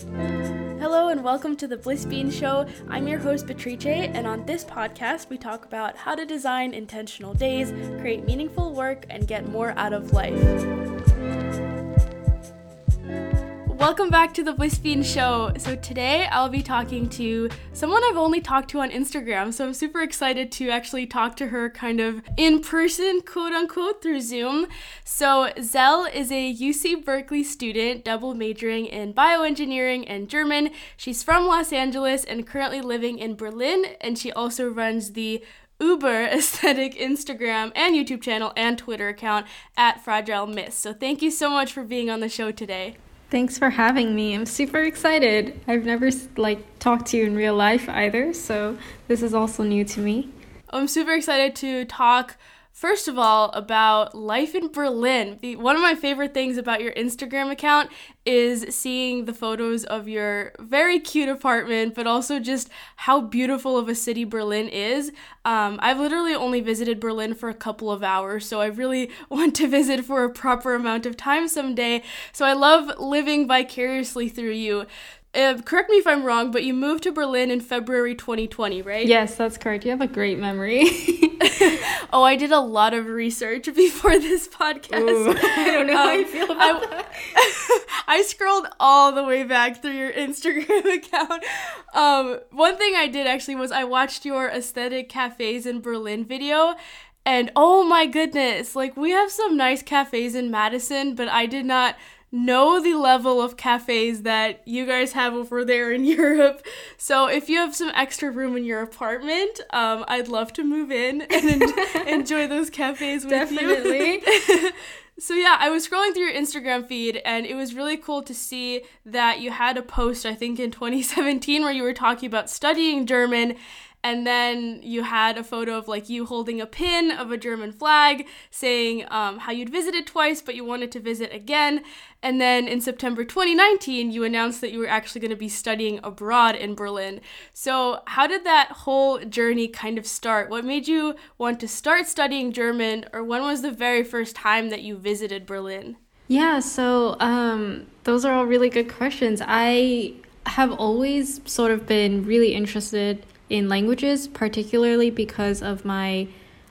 Hello and welcome to the Bliss Bean Show. I'm your host, Beatrice, and on this podcast, we talk about how to design intentional days, create meaningful work, and get more out of life. Welcome back to the Bliss Show. So, today I'll be talking to someone I've only talked to on Instagram. So, I'm super excited to actually talk to her kind of in person, quote unquote, through Zoom. So, Zelle is a UC Berkeley student, double majoring in bioengineering and German. She's from Los Angeles and currently living in Berlin, and she also runs the uber aesthetic Instagram and YouTube channel and Twitter account at Fragile Myths. So, thank you so much for being on the show today. Thanks for having me. I'm super excited. I've never like talked to you in real life either, so this is also new to me. I'm super excited to talk First of all, about life in Berlin. The, one of my favorite things about your Instagram account is seeing the photos of your very cute apartment, but also just how beautiful of a city Berlin is. Um, I've literally only visited Berlin for a couple of hours, so I really want to visit for a proper amount of time someday. So I love living vicariously through you. Uh, correct me if I'm wrong, but you moved to Berlin in February 2020, right? Yes, that's correct. You have a great memory. oh, I did a lot of research before this podcast. Ooh, I don't know um, how you feel about I, that. I scrolled all the way back through your Instagram account. Um, one thing I did actually was I watched your aesthetic cafes in Berlin video. And oh my goodness, like we have some nice cafes in Madison, but I did not know the level of cafes that you guys have over there in Europe. So if you have some extra room in your apartment, um, I'd love to move in and enjoy those cafes with you. Definitely. you. so yeah, I was scrolling through your Instagram feed and it was really cool to see that you had a post I think in 2017 where you were talking about studying German and then you had a photo of like you holding a pin of a German flag saying um, how you'd visited twice but you wanted to visit again. And then in September 2019, you announced that you were actually going to be studying abroad in Berlin. So, how did that whole journey kind of start? What made you want to start studying German, or when was the very first time that you visited Berlin? Yeah, so um, those are all really good questions. I have always sort of been really interested in languages, particularly because of my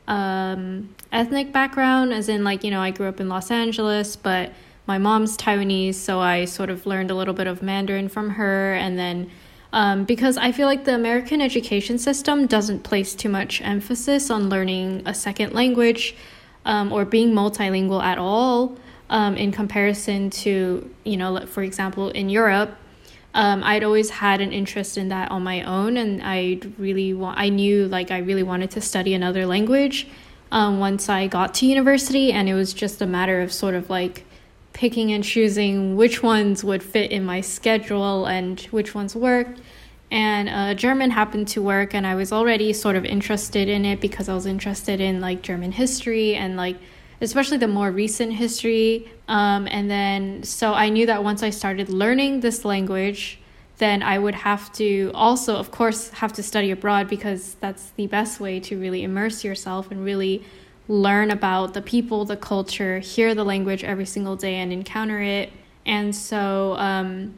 um, ethnic background, as in, like, you know, I grew up in Los Angeles, but my mom's Taiwanese, so I sort of learned a little bit of Mandarin from her. And then um, because I feel like the American education system doesn't place too much emphasis on learning a second language um, or being multilingual at all. Um, in comparison to, you know, for example, in Europe, um, I'd always had an interest in that on my own, and I really. I knew like I really wanted to study another language um, once I got to university, and it was just a matter of sort of like picking and choosing which ones would fit in my schedule and which ones worked. And uh, German happened to work, and I was already sort of interested in it because I was interested in like German history and like especially the more recent history. Um, and then, so I knew that once I started learning this language, then I would have to also, of course, have to study abroad because that's the best way to really immerse yourself and really learn about the people, the culture, hear the language every single day and encounter it. And so, um,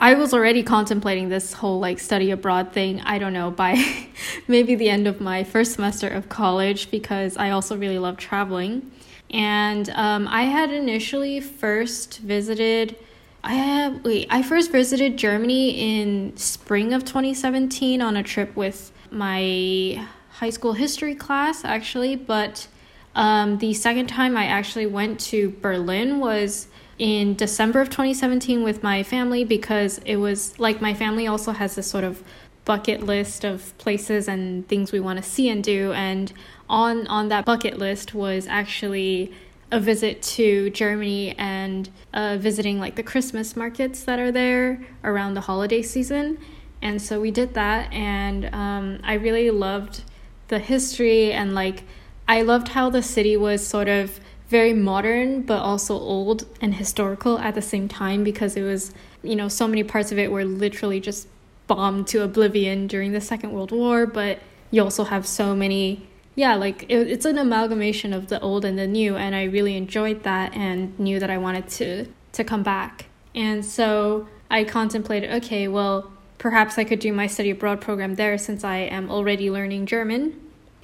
I was already contemplating this whole like study abroad thing. I don't know by maybe the end of my first semester of college because I also really love traveling. And um, I had initially first visited. I have wait. I first visited Germany in spring of 2017 on a trip with my high school history class, actually. But um, the second time I actually went to Berlin was in December of 2017 with my family because it was like my family also has this sort of bucket list of places and things we want to see and do and on on that bucket list was actually a visit to Germany and uh, visiting like the Christmas markets that are there around the holiday season. And so we did that, and um, I really loved the history and like I loved how the city was sort of very modern but also old and historical at the same time because it was you know so many parts of it were literally just bombed to oblivion during the Second World War, but you also have so many yeah, like it, it's an amalgamation of the old and the new, and I really enjoyed that and knew that I wanted to to come back. And so I contemplated, okay, well, perhaps I could do my study abroad program there since I am already learning German.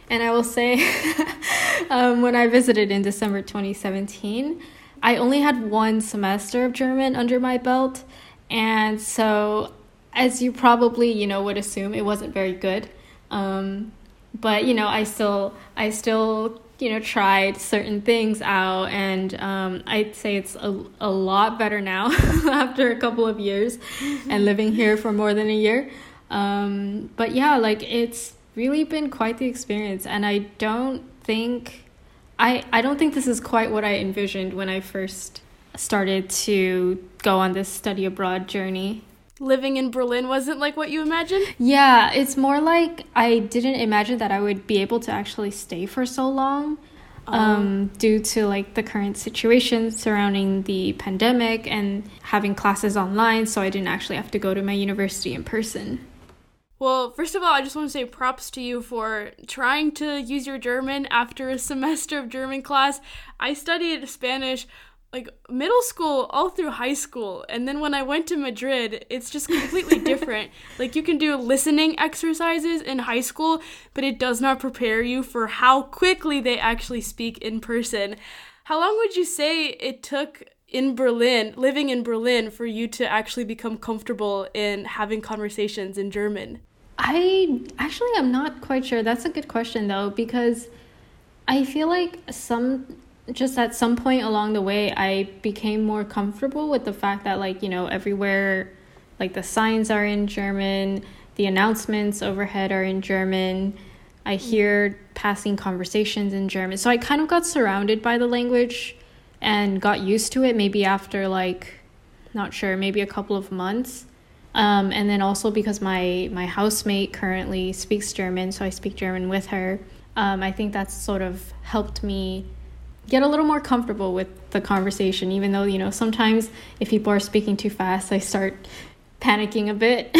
And I will say, um, when I visited in December 2017, I only had one semester of German under my belt. And so, as you probably, you know, would assume, it wasn't very good. Um, but, you know, I still, I still you know tried certain things out and um, i'd say it's a, a lot better now after a couple of years and living here for more than a year. Um, but yeah like it's really been quite the experience and i don't think i i don't think this is quite what i envisioned when i first started to go on this study abroad journey living in Berlin wasn't like what you imagined? Yeah, it's more like I didn't imagine that I would be able to actually stay for so long. Um, um, due to like the current situation surrounding the pandemic and having classes online, so I didn't actually have to go to my university in person. Well, first of all, I just want to say props to you for trying to use your German after a semester of German class. I studied Spanish like middle school all through high school and then when i went to madrid it's just completely different. Like you can do listening exercises in high school but it does not prepare you for how quickly they actually speak in person. How long would you say it took in berlin living in berlin for you to actually become comfortable in having conversations in german? I actually i'm not quite sure. That's a good question though because i feel like some just at some point along the way, I became more comfortable with the fact that, like, you know, everywhere, like, the signs are in German, the announcements overhead are in German. I hear passing conversations in German. So I kind of got surrounded by the language and got used to it maybe after, like, not sure, maybe a couple of months. Um, and then also because my, my housemate currently speaks German, so I speak German with her. Um, I think that's sort of helped me get a little more comfortable with the conversation even though you know sometimes if people are speaking too fast i start panicking a bit.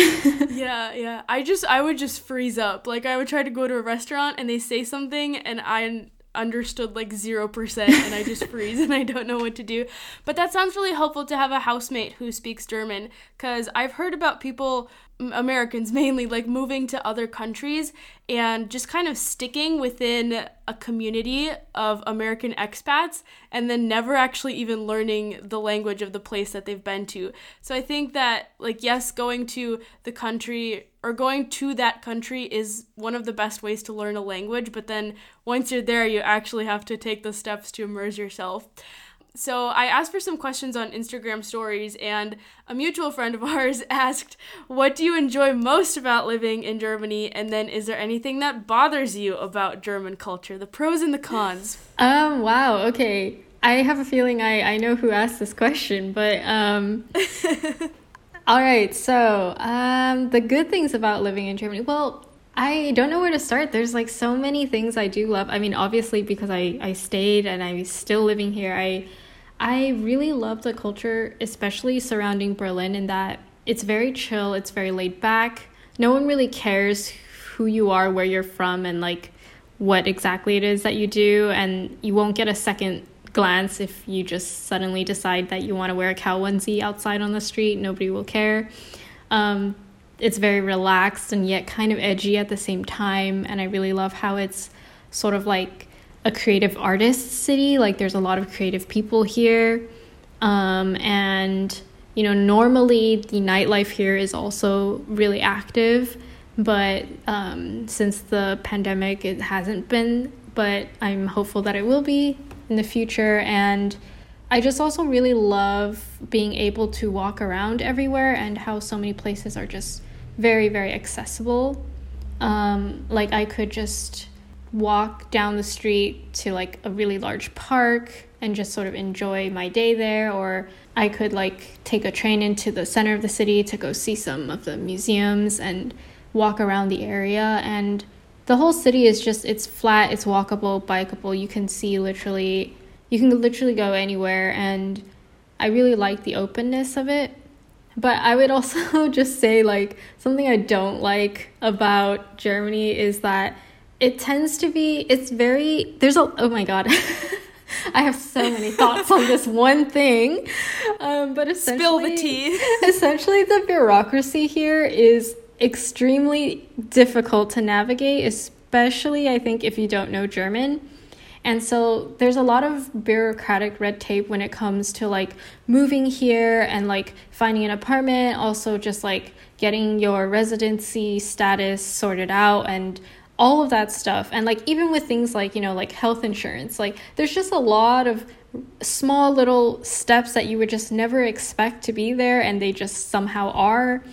Yeah yeah. I just i would just freeze up. Like i would try to go to a restaurant and they say something and i understood like 0% and I just freeze and I don't know what to do. But that sounds really helpful to have a housemate who speaks German because I've heard about people Americans mainly like moving to other countries and just kind of sticking within a community of American expats and then never actually even learning the language of the place that they've been to. So I think that like yes, going to the country or going to that country is one of the best ways to learn a language, but then once you're there, you actually have to take the steps to immerse yourself. So I asked for some questions on Instagram stories, and a mutual friend of ours asked, What do you enjoy most about living in Germany? And then, is there anything that bothers you about German culture? The pros and the cons. Um, wow, okay. I have a feeling I, I know who asked this question, but um, all right. So um, the good things about living in Germany. Well, I don't know where to start. There's like so many things I do love. I mean, obviously because I I stayed and I'm still living here. I I really love the culture, especially surrounding Berlin, in that it's very chill, it's very laid back. No one really cares who you are, where you're from, and like what exactly it is that you do. And you won't get a second glance if you just suddenly decide that you want to wear a cow onesie outside on the street. Nobody will care. Um, it's very relaxed and yet kind of edgy at the same time. And I really love how it's sort of like a creative artist city. Like there's a lot of creative people here. Um, and, you know, normally the nightlife here is also really active. But um, since the pandemic, it hasn't been. But I'm hopeful that it will be in the future. And I just also really love being able to walk around everywhere and how so many places are just very, very accessible. Um, like I could just walk down the street to like a really large park and just sort of enjoy my day there or I could like take a train into the center of the city to go see some of the museums and walk around the area and the whole city is just it's flat, it's walkable, bikeable. You can see literally you can literally go anywhere and I really like the openness of it. But I would also just say like something I don't like about Germany is that it tends to be it's very there's a oh my god I have so many thoughts on this one thing. Um, but essentially, spill the tea. essentially, the bureaucracy here is extremely difficult to navigate, especially I think if you don't know German. And so there's a lot of bureaucratic red tape when it comes to like moving here and like finding an apartment, also just like getting your residency status sorted out and all of that stuff. And like even with things like, you know, like health insurance, like there's just a lot of small little steps that you would just never expect to be there and they just somehow are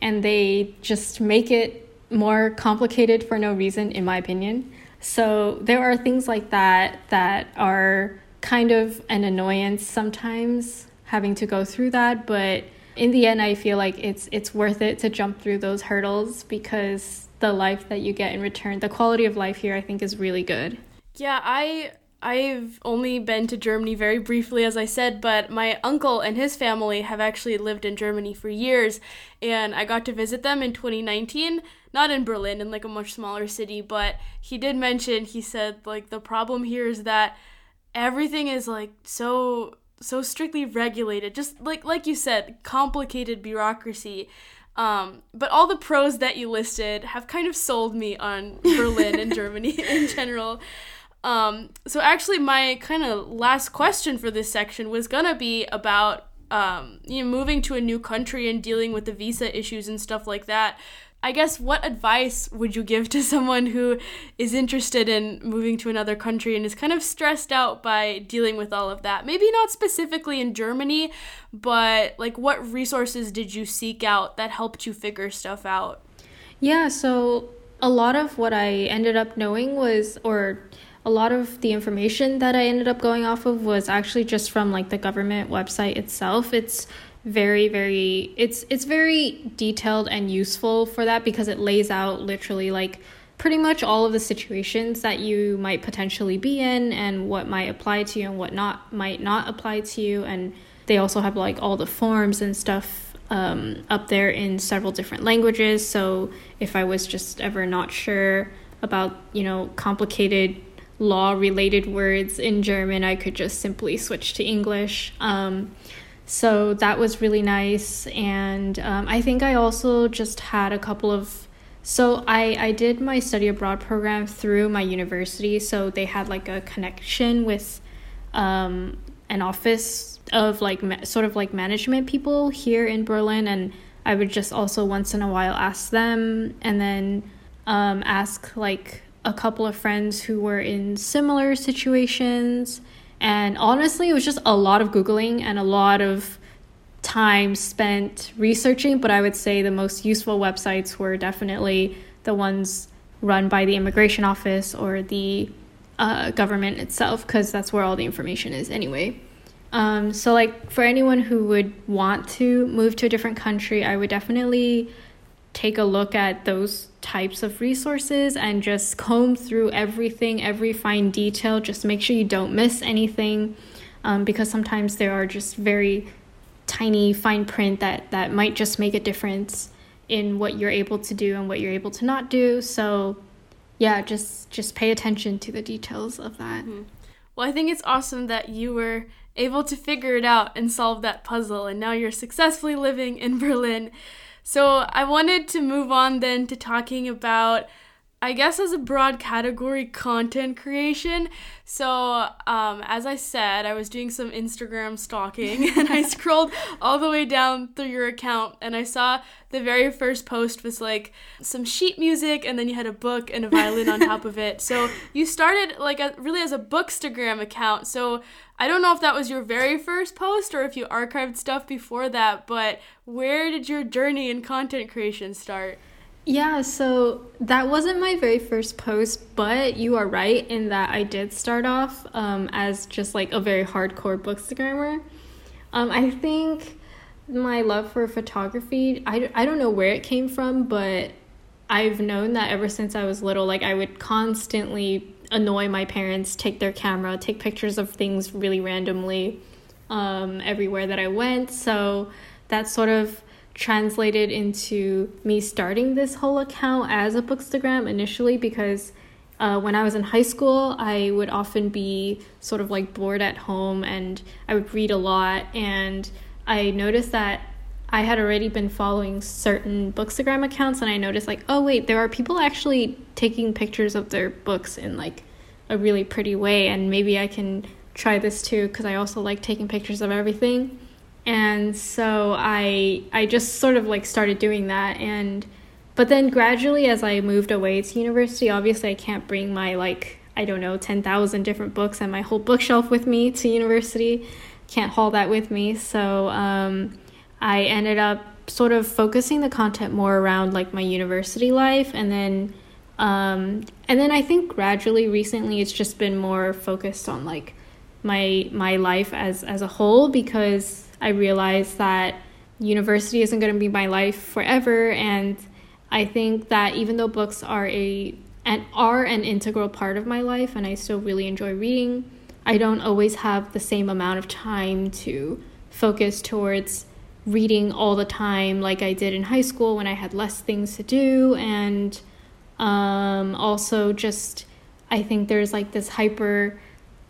and they just make it more complicated for no reason in my opinion. So there are things like that that are kind of an annoyance sometimes having to go through that, but in the end I feel like it's it's worth it to jump through those hurdles because the life that you get in return, the quality of life here I think is really good. Yeah, I I've only been to Germany very briefly, as I said, but my uncle and his family have actually lived in Germany for years, and I got to visit them in 2019. Not in Berlin, in like a much smaller city, but he did mention, he said, like, the problem here is that everything is like so so strictly regulated just like like you said complicated bureaucracy um, but all the pros that you listed have kind of sold me on berlin and germany in general um, so actually, my kind of last question for this section was gonna be about um, you know moving to a new country and dealing with the visa issues and stuff like that. I guess what advice would you give to someone who is interested in moving to another country and is kind of stressed out by dealing with all of that? Maybe not specifically in Germany, but like what resources did you seek out that helped you figure stuff out? Yeah, so a lot of what I ended up knowing was or a lot of the information that I ended up going off of was actually just from like the government website itself. It's very very it's it's very detailed and useful for that because it lays out literally like pretty much all of the situations that you might potentially be in and what might apply to you and what not might not apply to you and they also have like all the forms and stuff um, up there in several different languages so if i was just ever not sure about you know complicated law related words in German, I could just simply switch to English. Um, so that was really nice. And um, I think I also just had a couple of. So I, I did my study abroad program through my university. So they had like a connection with um, an office of like ma- sort of like management people here in Berlin. And I would just also once in a while ask them and then um, ask like a couple of friends who were in similar situations. And honestly, it was just a lot of Googling and a lot of time spent researching. But I would say the most useful websites were definitely the ones run by the immigration office or the uh, government itself, because that's where all the information is anyway. Um, so, like, for anyone who would want to move to a different country, I would definitely take a look at those types of resources and just comb through everything, every fine detail. Just make sure you don't miss anything um, because sometimes there are just very tiny fine print that, that might just make a difference in what you're able to do and what you're able to not do. So, yeah, just just pay attention to the details of that. Mm-hmm. Well, I think it's awesome that you were able to figure it out and solve that puzzle, and now you're successfully living in Berlin. So I wanted to move on then to talking about, I guess, as a broad category, content creation. So, um, as I said, I was doing some Instagram stalking and I scrolled all the way down through your account and I saw the very first post was like some sheet music and then you had a book and a violin on top of it. So, you started like a, really as a bookstagram account. So, I don't know if that was your very first post or if you archived stuff before that, but where did your journey in content creation start? Yeah, so that wasn't my very first post, but you are right in that I did start off um, as just like a very hardcore bookstagrammer. Um, I think my love for photography, I, I don't know where it came from, but I've known that ever since I was little. Like, I would constantly annoy my parents, take their camera, take pictures of things really randomly um, everywhere that I went. So that sort of translated into me starting this whole account as a bookstagram initially because uh, when I was in high school, I would often be sort of like bored at home and I would read a lot. And I noticed that I had already been following certain Bookstagram accounts and I noticed, like, oh, wait, there are people actually taking pictures of their books in like a really pretty way. And maybe I can try this too because I also like taking pictures of everything. And so I I just sort of like started doing that and but then gradually, as I moved away to university, obviously I can't bring my like I don't know ten thousand different books and my whole bookshelf with me to university. Can't haul that with me, so um, I ended up sort of focusing the content more around like my university life, and then um, and then I think gradually recently it's just been more focused on like my my life as as a whole because I realized that university isn't going to be my life forever and I think that even though books are a and are an integral part of my life and I still really enjoy reading, I don't always have the same amount of time to focus towards reading all the time like I did in high school when I had less things to do and um, also just I think there's like this hyper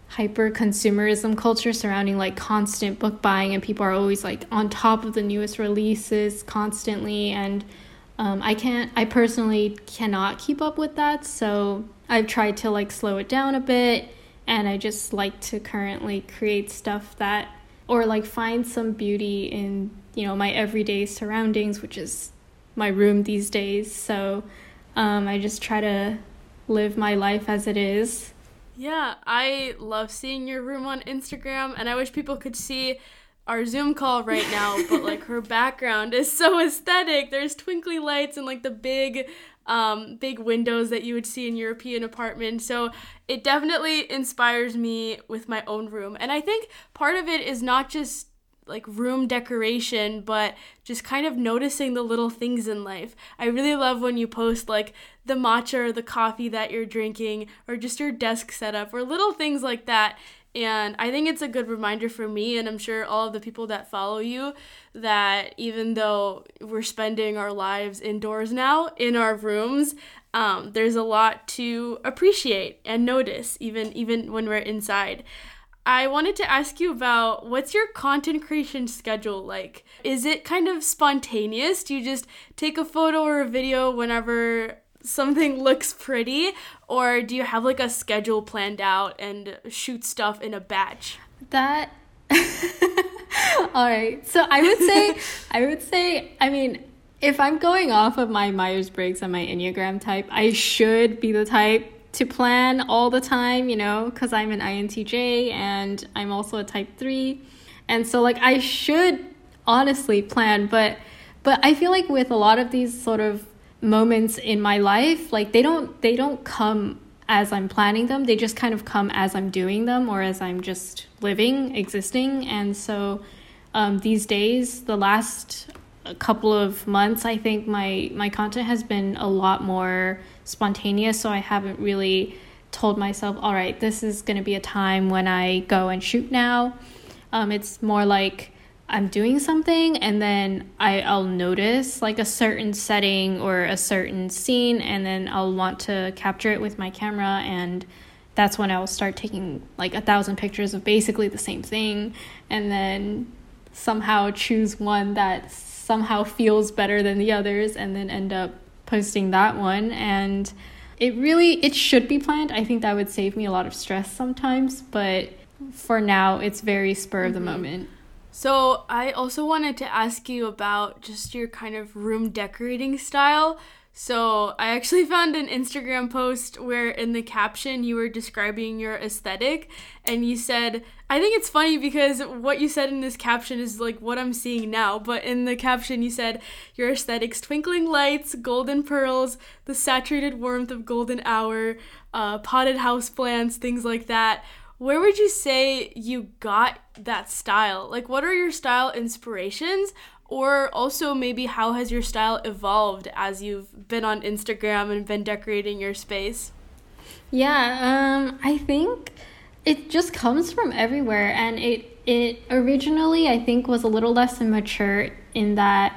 hyper consumerism culture surrounding like constant book buying and people are always like on top of the newest releases constantly and um, I can't, I personally cannot keep up with that. So I've tried to like slow it down a bit. And I just like to currently create stuff that, or like find some beauty in, you know, my everyday surroundings, which is my room these days. So um, I just try to live my life as it is. Yeah, I love seeing your room on Instagram, and I wish people could see our Zoom call right now, but like her background is so aesthetic. There's twinkly lights and like the big um, big windows that you would see in European apartments. So it definitely inspires me with my own room. And I think part of it is not just like room decoration, but just kind of noticing the little things in life. I really love when you post like the matcha or the coffee that you're drinking, or just your desk setup, or little things like that. And I think it's a good reminder for me, and I'm sure all of the people that follow you, that even though we're spending our lives indoors now in our rooms, um, there's a lot to appreciate and notice, even even when we're inside. I wanted to ask you about what's your content creation schedule like? Is it kind of spontaneous? Do you just take a photo or a video whenever something looks pretty or do you have like a schedule planned out and shoot stuff in a batch that all right so i would say i would say i mean if i'm going off of my myers-briggs and my enneagram type i should be the type to plan all the time you know because i'm an intj and i'm also a type 3 and so like i should honestly plan but but i feel like with a lot of these sort of moments in my life like they don't they don't come as i'm planning them. They just kind of come as i'm doing them or as i'm just living existing. And so um, these days the last couple of months i think my my content has been a lot more spontaneous so i haven't really told myself all right this is going to be a time when i go and shoot now. Um, it's more like I'm doing something and then I, I'll notice like a certain setting or a certain scene and then I'll want to capture it with my camera and that's when I'll start taking like a thousand pictures of basically the same thing and then somehow choose one that somehow feels better than the others and then end up posting that one and it really it should be planned. I think that would save me a lot of stress sometimes, but for now it's very spur of the mm-hmm. moment. So, I also wanted to ask you about just your kind of room decorating style. So, I actually found an Instagram post where in the caption you were describing your aesthetic and you said, I think it's funny because what you said in this caption is like what I'm seeing now, but in the caption you said your aesthetics twinkling lights, golden pearls, the saturated warmth of golden hour, uh, potted house plants, things like that where would you say you got that style? Like, what are your style inspirations? Or also, maybe how has your style evolved as you've been on Instagram and been decorating your space? Yeah, um, I think it just comes from everywhere, and it it originally I think was a little less immature in that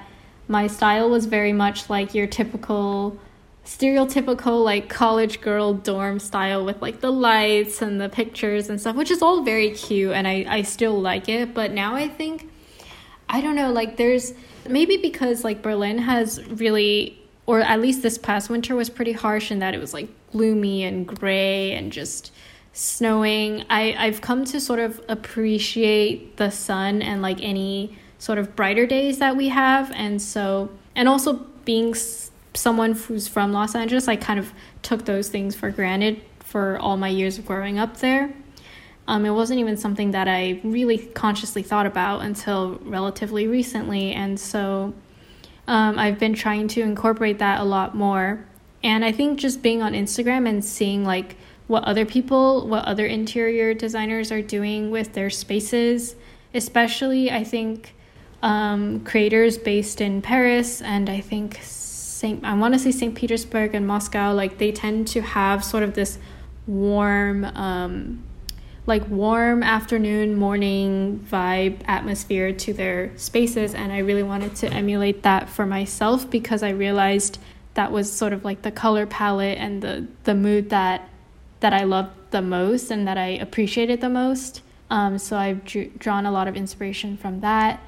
my style was very much like your typical stereotypical like college girl dorm style with like the lights and the pictures and stuff, which is all very cute and I, I still like it. But now I think, I don't know, like there's maybe because like Berlin has really, or at least this past winter was pretty harsh in that it was like gloomy and gray and just snowing. I, I've come to sort of appreciate the sun and like any sort of brighter days that we have. And so, and also being someone who's from Los Angeles, I kind of took those things for granted for all my years of growing up there. Um, it wasn't even something that I really consciously thought about until relatively recently. And so um, I've been trying to incorporate that a lot more. And I think just being on Instagram and seeing like what other people, what other interior designers are doing with their spaces, especially I think um, creators based in Paris and I think Saint I want to say St. Petersburg and Moscow like they tend to have sort of this warm um, like warm afternoon morning vibe atmosphere to their spaces and I really wanted to emulate that for myself because I realized that was sort of like the color palette and the the mood that that I loved the most and that I appreciated the most. Um, so I've drew, drawn a lot of inspiration from that.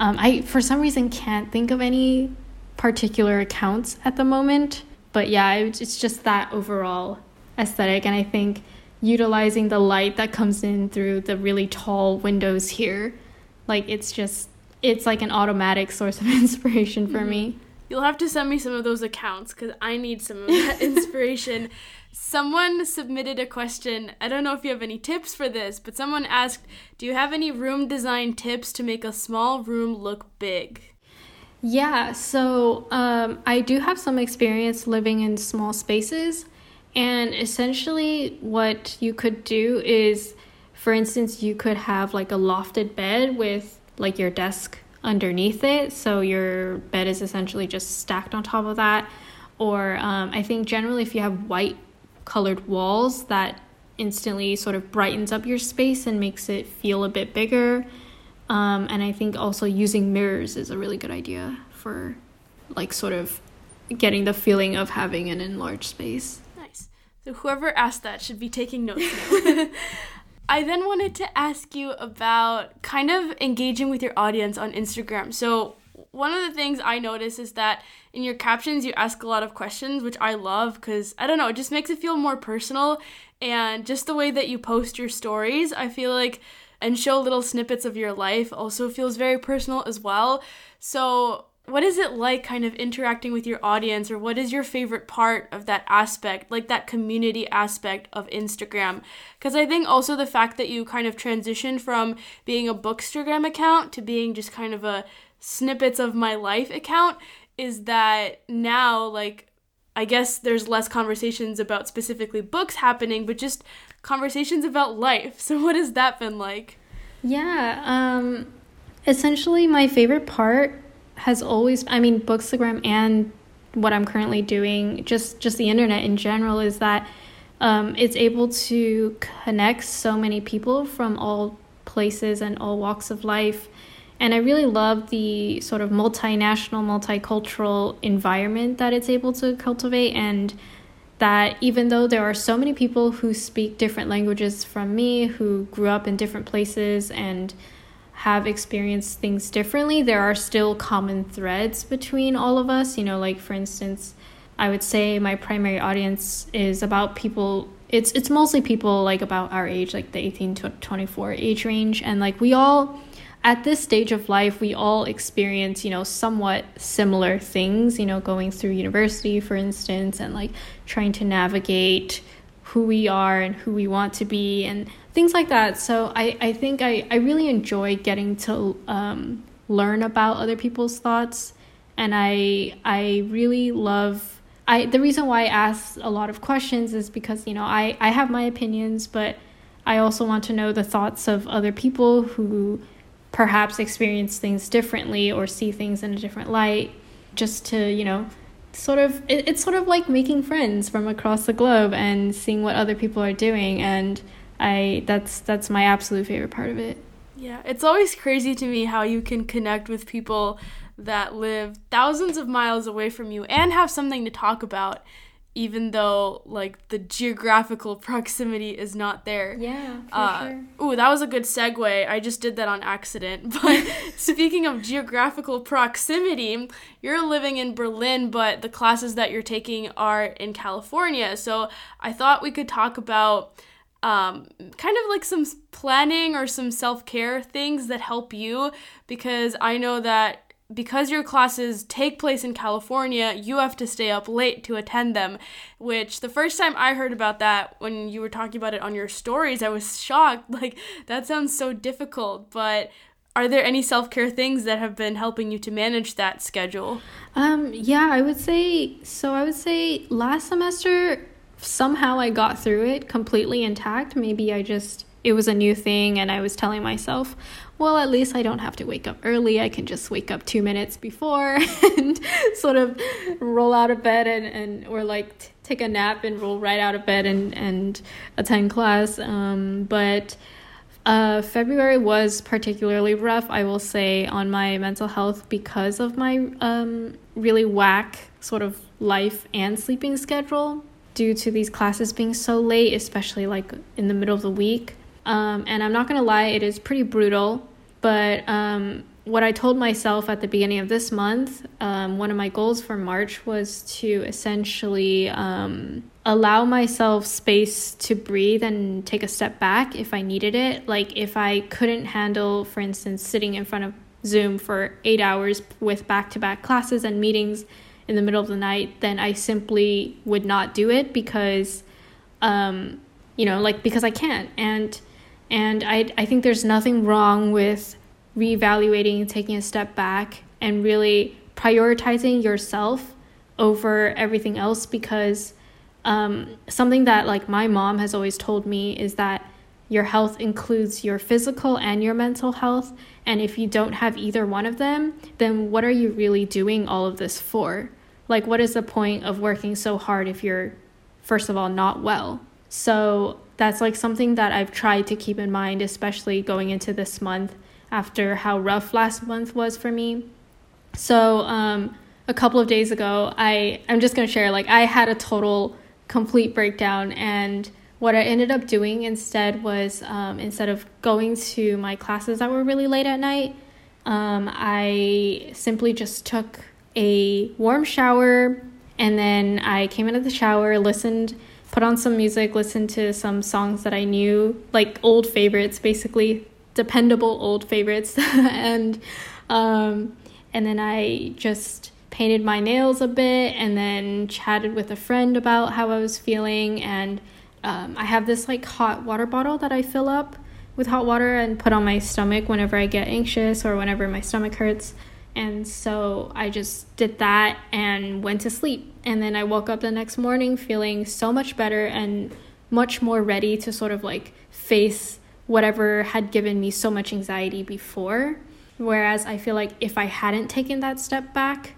Um, I for some reason can't think of any particular accounts at the moment. But yeah, it's just that overall aesthetic. And I think utilizing the light that comes in through the really tall windows here, like it's just, it's like an automatic source of inspiration for mm-hmm. me. You'll have to send me some of those accounts because I need some of that inspiration. someone submitted a question. I don't know if you have any tips for this, but someone asked, Do you have any room design tips to make a small room look big? Yeah, so um, I do have some experience living in small spaces. And essentially, what you could do is, for instance, you could have like a lofted bed with like your desk underneath it. So your bed is essentially just stacked on top of that. Or um, I think generally, if you have white colored walls, that instantly sort of brightens up your space and makes it feel a bit bigger. Um, and I think also using mirrors is a really good idea for like sort of getting the feeling of having an enlarged space. Whoever asked that should be taking notes now. I then wanted to ask you about kind of engaging with your audience on Instagram. So one of the things I notice is that in your captions you ask a lot of questions, which I love because I don't know, it just makes it feel more personal and just the way that you post your stories, I feel like and show little snippets of your life also feels very personal as well. So, what is it like kind of interacting with your audience or what is your favorite part of that aspect like that community aspect of instagram because i think also the fact that you kind of transitioned from being a bookstagram account to being just kind of a snippets of my life account is that now like i guess there's less conversations about specifically books happening but just conversations about life. So what has that been like? Yeah, um essentially my favorite part has always I mean Bookstagram and what I'm currently doing, just just the internet in general is that um, it's able to connect so many people from all places and all walks of life. And I really love the sort of multinational, multicultural environment that it's able to cultivate and that even though there are so many people who speak different languages from me, who grew up in different places and have experienced things differently, there are still common threads between all of us. You know, like for instance, I would say my primary audience is about people it's it's mostly people like about our age, like the 18 to 24 age range and like we all at this stage of life, we all experience, you know, somewhat similar things, you know, going through university, for instance, and like trying to navigate who we are and who we want to be and things like that. So I, I think I, I really enjoy getting to um, learn about other people's thoughts. And I, I really love, I, the reason why I ask a lot of questions is because, you know, I, I have my opinions, but I also want to know the thoughts of other people who perhaps experience things differently or see things in a different light just to you know sort of it, it's sort of like making friends from across the globe and seeing what other people are doing and i that's that's my absolute favorite part of it yeah it's always crazy to me how you can connect with people that live thousands of miles away from you and have something to talk about even though like the geographical proximity is not there. Yeah, for uh, sure. Ooh, that was a good segue. I just did that on accident. But speaking of geographical proximity, you're living in Berlin, but the classes that you're taking are in California. So I thought we could talk about um, kind of like some planning or some self care things that help you because I know that because your classes take place in California, you have to stay up late to attend them. Which the first time I heard about that, when you were talking about it on your stories, I was shocked. Like, that sounds so difficult. But are there any self care things that have been helping you to manage that schedule? Um, yeah, I would say so. I would say last semester, somehow I got through it completely intact. Maybe I just it was a new thing and I was telling myself, well, at least I don't have to wake up early. I can just wake up two minutes before and sort of roll out of bed and, and or like t- take a nap and roll right out of bed and, and attend class. Um, but uh, February was particularly rough, I will say, on my mental health because of my um, really whack sort of life and sleeping schedule due to these classes being so late, especially like in the middle of the week. Um, and I'm not gonna lie, it is pretty brutal. But um, what I told myself at the beginning of this month, um, one of my goals for March was to essentially um, allow myself space to breathe and take a step back if I needed it. Like if I couldn't handle, for instance, sitting in front of Zoom for eight hours with back to back classes and meetings in the middle of the night, then I simply would not do it because, um, you know, like because I can't. And and I, I think there's nothing wrong with reevaluating, taking a step back, and really prioritizing yourself over everything else because um, something that like my mom has always told me is that your health includes your physical and your mental health and if you don't have either one of them then what are you really doing all of this for like what is the point of working so hard if you're first of all not well so that's like something that I've tried to keep in mind, especially going into this month after how rough last month was for me. So, um, a couple of days ago, I I'm just gonna share like I had a total complete breakdown, and what I ended up doing instead was um, instead of going to my classes that were really late at night, um, I simply just took a warm shower, and then I came into the shower, listened put on some music, listened to some songs that I knew, like old favorites, basically dependable old favorites, and um, and then I just painted my nails a bit, and then chatted with a friend about how I was feeling, and um, I have this like hot water bottle that I fill up with hot water and put on my stomach whenever I get anxious or whenever my stomach hurts. And so I just did that and went to sleep. And then I woke up the next morning feeling so much better and much more ready to sort of like face whatever had given me so much anxiety before. Whereas I feel like if I hadn't taken that step back,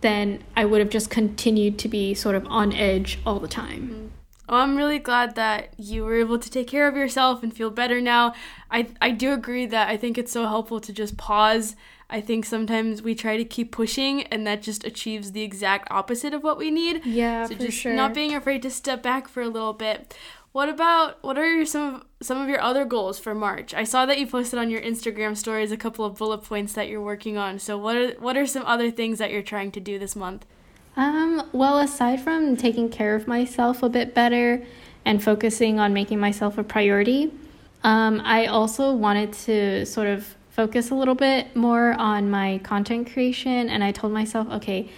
then I would have just continued to be sort of on edge all the time. Mm-hmm. Oh, I'm really glad that you were able to take care of yourself and feel better now. I I do agree that I think it's so helpful to just pause I think sometimes we try to keep pushing and that just achieves the exact opposite of what we need. Yeah, so for just sure. not being afraid to step back for a little bit. What about what are your, some of some of your other goals for March? I saw that you posted on your Instagram stories a couple of bullet points that you're working on. So what are what are some other things that you're trying to do this month? Um, well, aside from taking care of myself a bit better and focusing on making myself a priority, um, I also wanted to sort of focus a little bit more on my content creation. And I told myself, okay,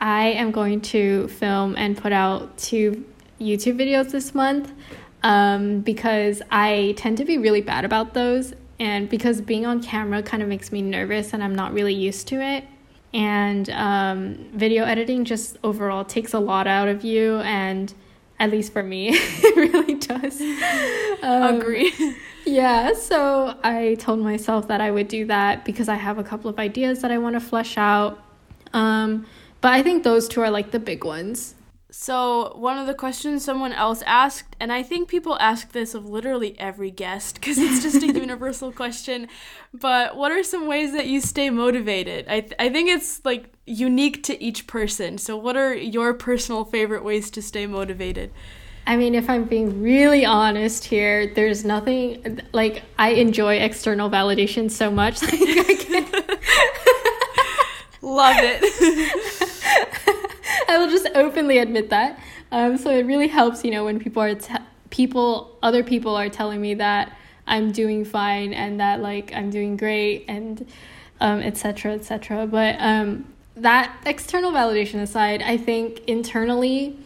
I am going to film and put out two YouTube videos this month um, because I tend to be really bad about those. And because being on camera kind of makes me nervous and I'm not really used to it. And um, video editing just overall takes a lot out of you. And at least for me, it really does. Um, Agree. Yeah, so I told myself that I would do that because I have a couple of ideas that I want to flesh out. Um, but I think those two are like the big ones. So, one of the questions someone else asked, and I think people ask this of literally every guest because it's just a universal question, but what are some ways that you stay motivated? I, th- I think it's like unique to each person. So, what are your personal favorite ways to stay motivated? I mean, if I'm being really honest here, there's nothing like I enjoy external validation so much. Love it. I will just openly admit that. Um, so it really helps, you know, when people are te- people, other people are telling me that I'm doing fine and that like I'm doing great and um, etc. etc. But um, that external validation aside, I think internally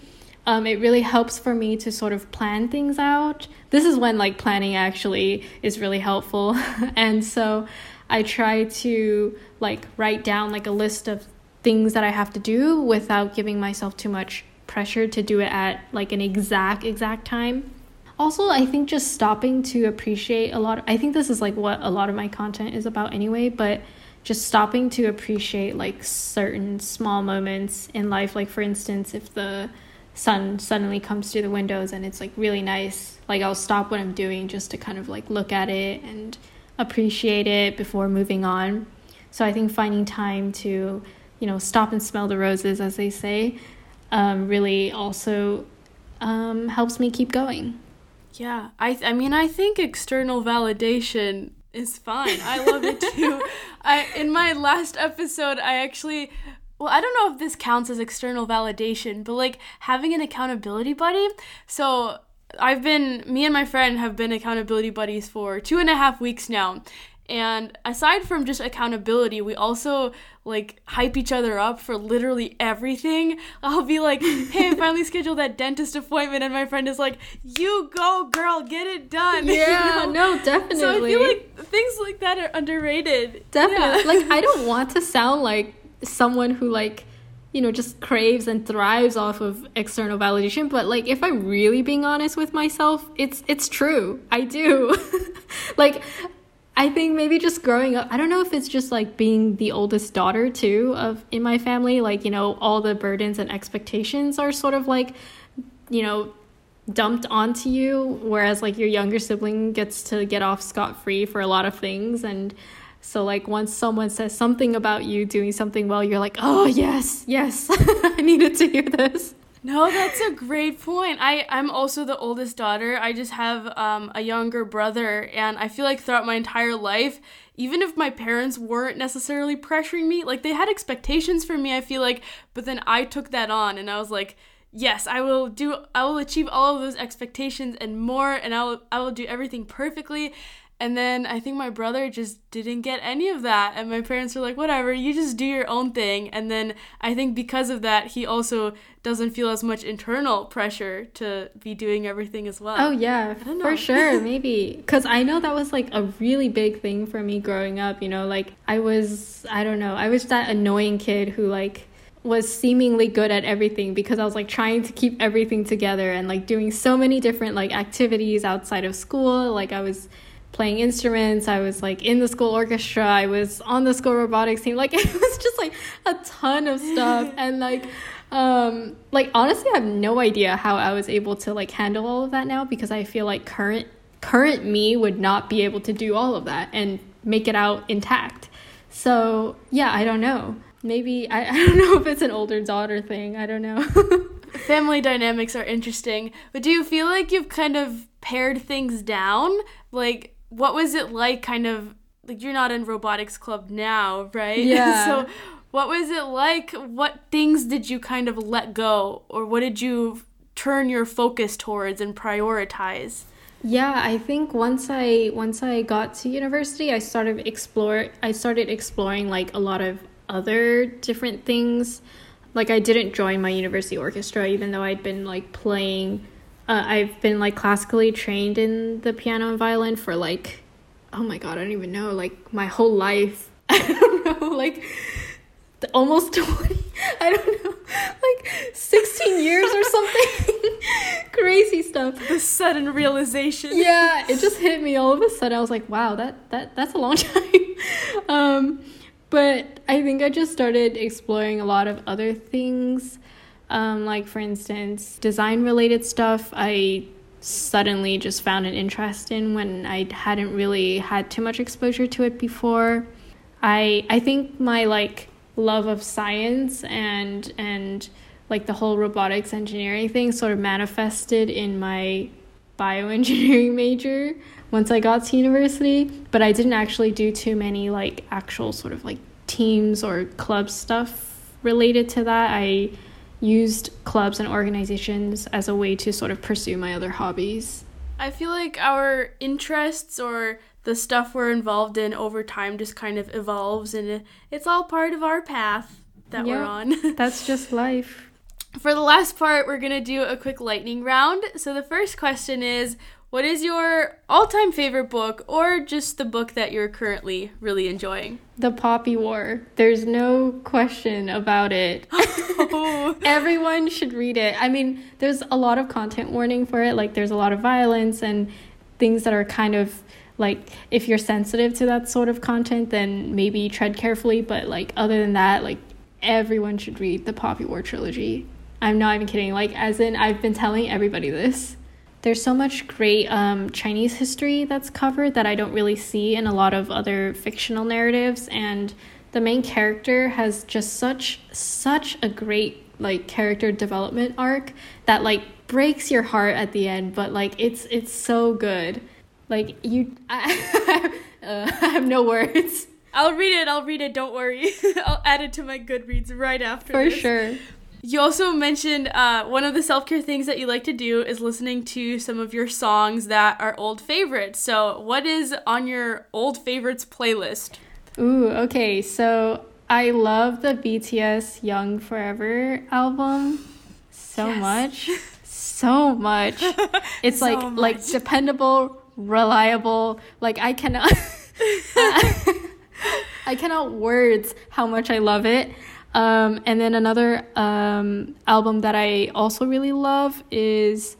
um, it really helps for me to sort of plan things out. This is when like planning actually is really helpful. and so I try to like write down like a list of things that I have to do without giving myself too much pressure to do it at like an exact exact time. Also, I think just stopping to appreciate a lot. Of, I think this is like what a lot of my content is about anyway, but just stopping to appreciate like certain small moments in life like for instance if the sun suddenly comes through the windows and it's like really nice like i'll stop what i'm doing just to kind of like look at it and appreciate it before moving on so i think finding time to you know stop and smell the roses as they say um, really also um, helps me keep going yeah i i mean i think external validation is fine i love it too i in my last episode i actually well, I don't know if this counts as external validation, but like having an accountability buddy. So I've been, me and my friend have been accountability buddies for two and a half weeks now. And aside from just accountability, we also like hype each other up for literally everything. I'll be like, hey, I finally scheduled that dentist appointment. And my friend is like, you go, girl, get it done. Yeah, you know? no, definitely. So I feel like things like that are underrated. Definitely. Yeah. Like, I don't want to sound like someone who like you know just craves and thrives off of external validation but like if i'm really being honest with myself it's it's true i do like i think maybe just growing up i don't know if it's just like being the oldest daughter too of in my family like you know all the burdens and expectations are sort of like you know dumped onto you whereas like your younger sibling gets to get off scot free for a lot of things and so like once someone says something about you doing something well, you're like, "Oh, yes. Yes. I needed to hear this." No, that's a great point. I I'm also the oldest daughter. I just have um, a younger brother, and I feel like throughout my entire life, even if my parents weren't necessarily pressuring me, like they had expectations for me. I feel like, but then I took that on, and I was like, yes, I will do. I will achieve all of those expectations and more, and I will I will do everything perfectly. And then I think my brother just didn't get any of that. And my parents were like, whatever, you just do your own thing. And then I think because of that, he also doesn't feel as much internal pressure to be doing everything as well. Oh, yeah, for sure, maybe. Because I know that was like a really big thing for me growing up. You know, like I was, I don't know, I was that annoying kid who like, was seemingly good at everything because I was like trying to keep everything together and like doing so many different like activities outside of school. Like I was playing instruments. I was like in the school orchestra. I was on the school robotics team. Like it was just like a ton of stuff. and like um like honestly I have no idea how I was able to like handle all of that now because I feel like current current me would not be able to do all of that and make it out intact. So yeah, I don't know. Maybe I, I don't know if it's an older daughter thing. I don't know. Family dynamics are interesting, but do you feel like you've kind of pared things down? Like what was it like kind of like you're not in robotics club now, right? Yeah. so what was it like? What things did you kind of let go or what did you turn your focus towards and prioritize? Yeah, I think once I once I got to university, I started explore I started exploring like a lot of other different things. Like I didn't join my university orchestra even though I'd been like playing uh, I've been like classically trained in the piano and violin for like, oh my god, I don't even know, like my whole life. I don't know, like almost 20, I don't know, like 16 years or something. Crazy stuff. The sudden realization. Yeah, it just hit me all of a sudden. I was like, wow, that, that that's a long time. um, but I think I just started exploring a lot of other things Um, like for instance, design related stuff. I suddenly just found an interest in when I hadn't really had too much exposure to it before. I I think my like love of science and and like the whole robotics engineering thing sort of manifested in my bioengineering major once I got to university, but I didn't actually do too many like actual sort of like teams or club stuff related to that. I used clubs and organizations as a way to sort of pursue my other hobbies. I feel like our interests or the stuff we're involved in over time just kind of evolves and it's all part of our path that yeah, we're on. that's just life. For the last part, we're going to do a quick lightning round. So the first question is what is your all time favorite book, or just the book that you're currently really enjoying? The Poppy War. There's no question about it. Oh. Everyone should read it. I mean, there's a lot of content warning for it. Like, there's a lot of violence and things that are kind of like, if you're sensitive to that sort of content, then maybe tread carefully. But, like, other than that, like, everyone should read the Poppy War trilogy. I'm not even kidding. Like, as in, I've been telling everybody this there's so much great um, Chinese history that's covered that I don't really see in a lot of other fictional narratives, and the main character has just such such a great like character development arc that like breaks your heart at the end, but like it's it's so good. Like you, I, uh, I have no words. I'll read it. I'll read it. Don't worry. I'll add it to my Goodreads right after. For this. sure. You also mentioned uh, one of the self care things that you like to do is listening to some of your songs that are old favorites. So, what is on your old favorites playlist? Ooh, okay. So, I love the BTS Young Forever album so yes. much. So much. It's so like much. like dependable, reliable. Like I cannot I cannot words how much I love it. Um, and then another um, album that I also really love is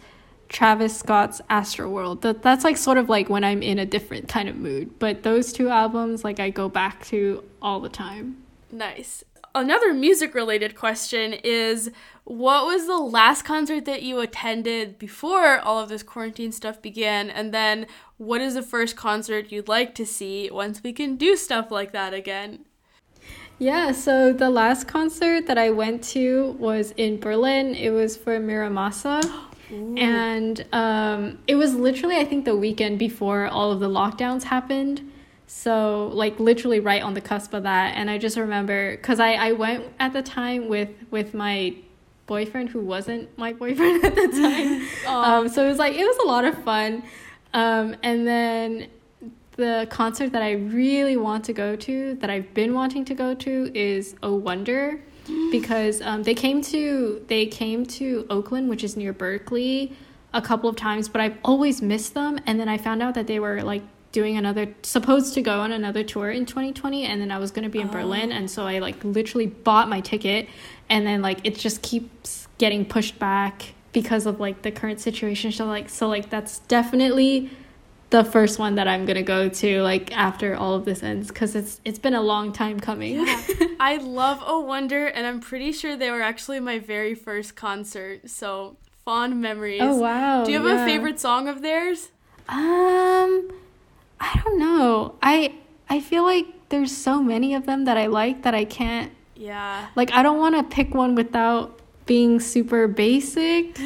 Travis Scott's Astroworld. That that's like sort of like when I'm in a different kind of mood. But those two albums, like I go back to all the time. Nice. Another music related question is what was the last concert that you attended before all of this quarantine stuff began? And then what is the first concert you'd like to see once we can do stuff like that again? Yeah, so the last concert that I went to was in Berlin. It was for Mura Masa. Ooh. And um, it was literally, I think, the weekend before all of the lockdowns happened. So, like, literally right on the cusp of that. And I just remember, because I, I went at the time with, with my boyfriend who wasn't my boyfriend at the time. um, so it was like, it was a lot of fun. Um, and then the concert that I really want to go to, that I've been wanting to go to, is A Wonder, because um, they came to they came to Oakland, which is near Berkeley, a couple of times, but I've always missed them. And then I found out that they were like doing another supposed to go on another tour in 2020 and then I was going to be in oh. Berlin and so I like literally bought my ticket and then like it just keeps getting pushed back because of like the current situation so like so like that's definitely the first one that I'm gonna go to like after all of this ends because it's it's been a long time coming. Yeah. I love Oh Wonder and I'm pretty sure they were actually my very first concert. So fond memories. Oh wow! Do you have yeah. a favorite song of theirs? Um, I don't know. I I feel like there's so many of them that I like that I can't. Yeah. Like I don't want to pick one without being super basic.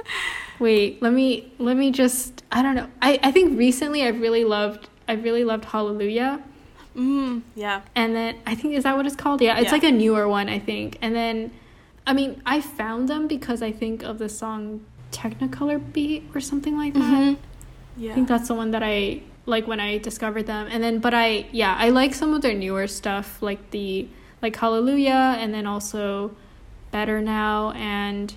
Wait, let me let me just I don't know. I, I think recently I've really loved I've really loved Hallelujah. Mm, yeah. And then I think is that what it's called? Yeah, it's yeah. like a newer one, I think. And then I mean, I found them because I think of the song Technicolor Beat or something like that. Mm-hmm. Yeah. I think that's the one that I like when I discovered them. And then but I yeah, I like some of their newer stuff like the like Hallelujah and then also Better Now and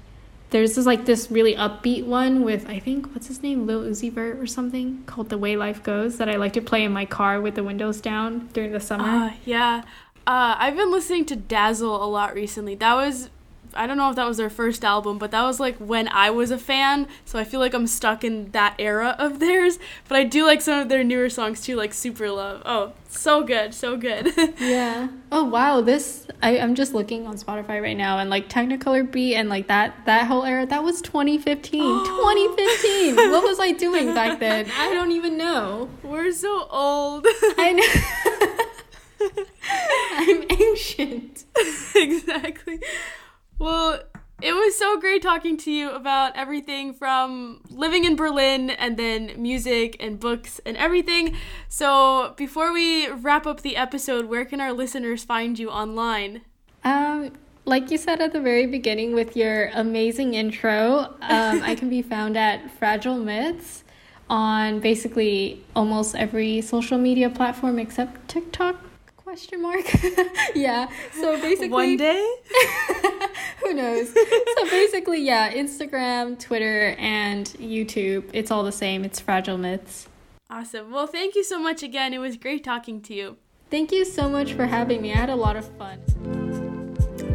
there's this like this really upbeat one with I think what's his name Lil Uzi Vert or something called The Way Life Goes that I like to play in my car with the windows down during the summer. Uh, yeah, uh, I've been listening to Dazzle a lot recently. That was I don't know if that was their first album, but that was like when I was a fan. So I feel like I'm stuck in that era of theirs. But I do like some of their newer songs too, like Super Love. Oh, so good, so good. yeah. Oh wow, this I I'm just looking on Spotify right now and like Technicolor beat and like that that whole era that was 2015. 2015. What was I doing back then? I don't even know. We're so old. I know. I'm ancient. exactly. Well, it was so great talking to you about everything from living in Berlin and then music and books and everything. So, before we wrap up the episode, where can our listeners find you online? Um, like you said at the very beginning with your amazing intro, um, I can be found at Fragile Myths on basically almost every social media platform except TikTok question mark? Yeah so basically one day? Who knows? So basically yeah instagram twitter and youtube it's all the same. It's fragile myths. Awesome. Well thank you so much again. It was great talking to you. Thank you so much for having me. I had a lot of fun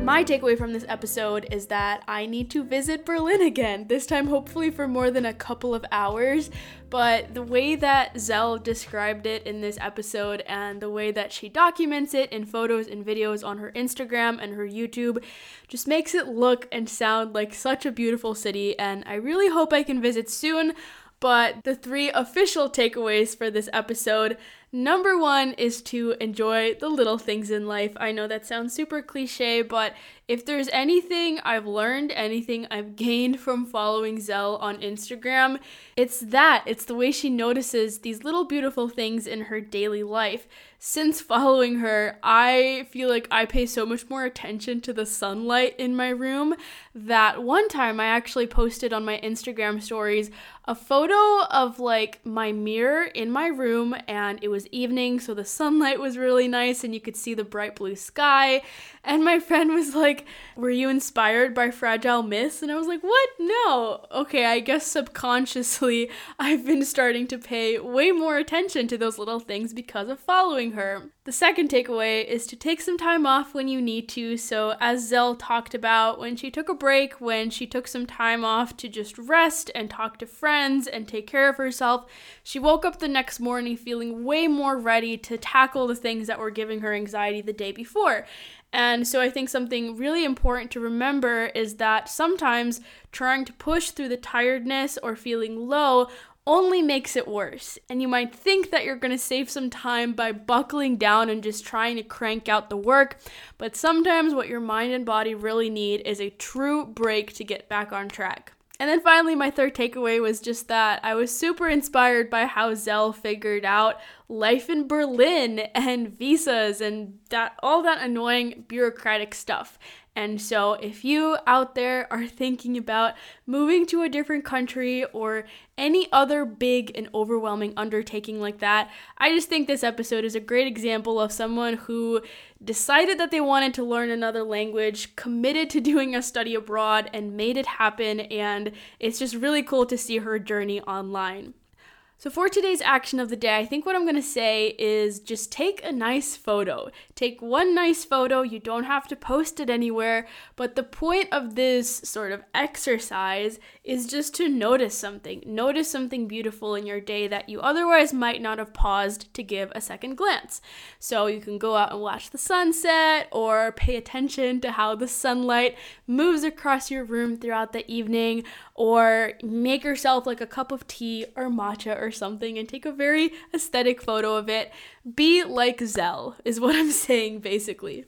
my takeaway from this episode is that I need to visit Berlin again, this time hopefully for more than a couple of hours. But the way that Zelle described it in this episode and the way that she documents it in photos and videos on her Instagram and her YouTube just makes it look and sound like such a beautiful city. And I really hope I can visit soon. But the three official takeaways for this episode Number one is to enjoy the little things in life. I know that sounds super cliche, but if there's anything I've learned, anything I've gained from following Zelle on Instagram, it's that. It's the way she notices these little beautiful things in her daily life. Since following her, I feel like I pay so much more attention to the sunlight in my room that one time I actually posted on my Instagram stories a photo of like my mirror in my room and it was evening so the sunlight was really nice and you could see the bright blue sky and my friend was like, Were you inspired by Fragile Myths? And I was like, What? No. Okay, I guess subconsciously I've been starting to pay way more attention to those little things because of following her. The second takeaway is to take some time off when you need to. So, as Zelle talked about, when she took a break, when she took some time off to just rest and talk to friends and take care of herself, she woke up the next morning feeling way more ready to tackle the things that were giving her anxiety the day before. And so I think something really important to remember is that sometimes trying to push through the tiredness or feeling low only makes it worse. And you might think that you're going to save some time by buckling down and just trying to crank out the work, but sometimes what your mind and body really need is a true break to get back on track. And then finally, my third takeaway was just that I was super inspired by how Zelle figured out life in Berlin and visas and that all that annoying bureaucratic stuff. And so, if you out there are thinking about moving to a different country or any other big and overwhelming undertaking like that, I just think this episode is a great example of someone who decided that they wanted to learn another language, committed to doing a study abroad, and made it happen. And it's just really cool to see her journey online. So, for today's action of the day, I think what I'm gonna say is just take a nice photo. Take one nice photo, you don't have to post it anywhere, but the point of this sort of exercise is just to notice something. Notice something beautiful in your day that you otherwise might not have paused to give a second glance. So, you can go out and watch the sunset or pay attention to how the sunlight moves across your room throughout the evening, or make yourself like a cup of tea or matcha or something and take a very aesthetic photo of it. Be like Zelle, is what I'm saying basically.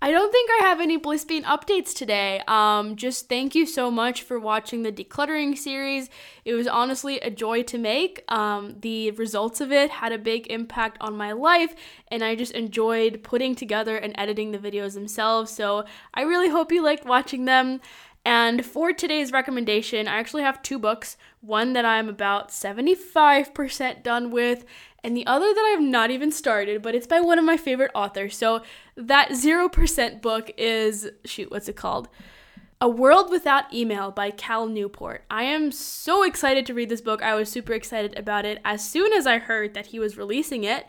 I don't think I have any Bliss Bean updates today. Um, just thank you so much for watching the decluttering series. It was honestly a joy to make. Um, the results of it had a big impact on my life, and I just enjoyed putting together and editing the videos themselves. So I really hope you liked watching them. And for today's recommendation, I actually have two books one that I'm about 75% done with, and the other that I've not even started, but it's by one of my favorite authors. So that 0% book is, shoot, what's it called? A World Without Email by Cal Newport. I am so excited to read this book. I was super excited about it as soon as I heard that he was releasing it.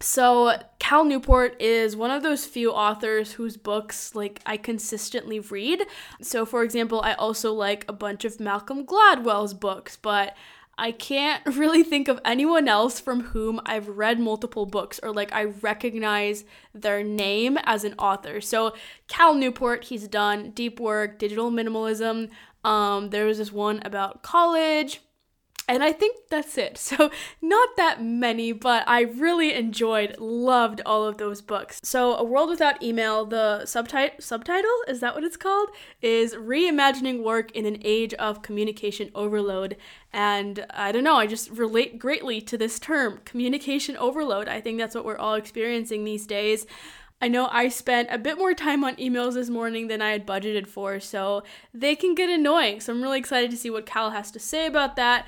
So, Cal Newport is one of those few authors whose books like I consistently read. So, for example, I also like a bunch of Malcolm Gladwell's books, but I can't really think of anyone else from whom I've read multiple books or like I recognize their name as an author. So, Cal Newport, he's done deep work, digital minimalism. Um, there was this one about college, and I think that's it. So, not that many, but I really enjoyed, loved all of those books. So, A World Without Email, the subtitle subtitle, is that what it's called? Is reimagining work in an age of communication overload. And I don't know, I just relate greatly to this term, communication overload. I think that's what we're all experiencing these days. I know I spent a bit more time on emails this morning than I had budgeted for, so they can get annoying. So I'm really excited to see what Cal has to say about that.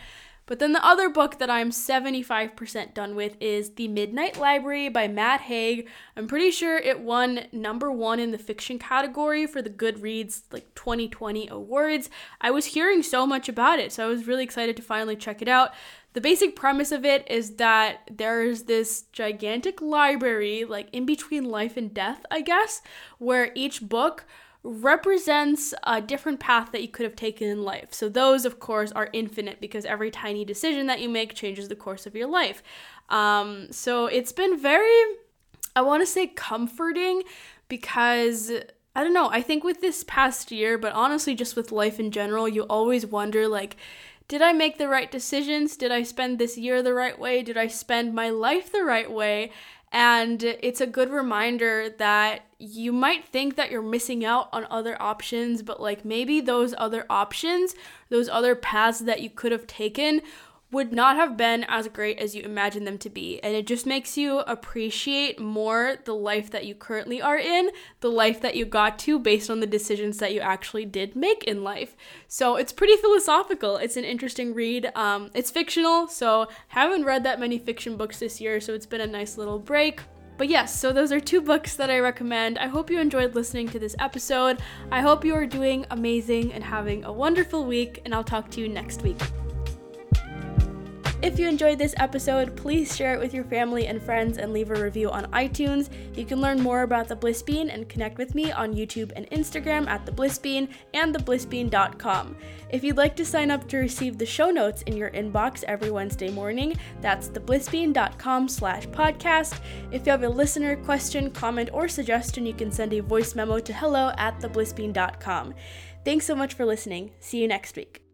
But then the other book that I'm 75% done with is The Midnight Library by Matt Haig. I'm pretty sure it won number one in the fiction category for the Goodreads like 2020 awards. I was hearing so much about it, so I was really excited to finally check it out. The basic premise of it is that there's this gigantic library, like in between life and death, I guess, where each book represents a different path that you could have taken in life. So, those, of course, are infinite because every tiny decision that you make changes the course of your life. Um, so, it's been very, I want to say, comforting because. I don't know. I think with this past year, but honestly, just with life in general, you always wonder like, did I make the right decisions? Did I spend this year the right way? Did I spend my life the right way? And it's a good reminder that you might think that you're missing out on other options, but like maybe those other options, those other paths that you could have taken would not have been as great as you imagine them to be. And it just makes you appreciate more the life that you currently are in, the life that you got to based on the decisions that you actually did make in life. So it's pretty philosophical. It's an interesting read. Um, it's fictional, so haven't read that many fiction books this year, so it's been a nice little break. But yes, so those are two books that I recommend. I hope you enjoyed listening to this episode. I hope you are doing amazing and having a wonderful week, and I'll talk to you next week. If you enjoyed this episode, please share it with your family and friends and leave a review on iTunes. You can learn more about the Bliss Bean and connect with me on YouTube and Instagram at the Bliss Bean and theblissbean.com. If you'd like to sign up to receive the show notes in your inbox every Wednesday morning, that's theblissbean.com slash podcast. If you have a listener question, comment, or suggestion, you can send a voice memo to hello at theblissbean.com. Thanks so much for listening. See you next week.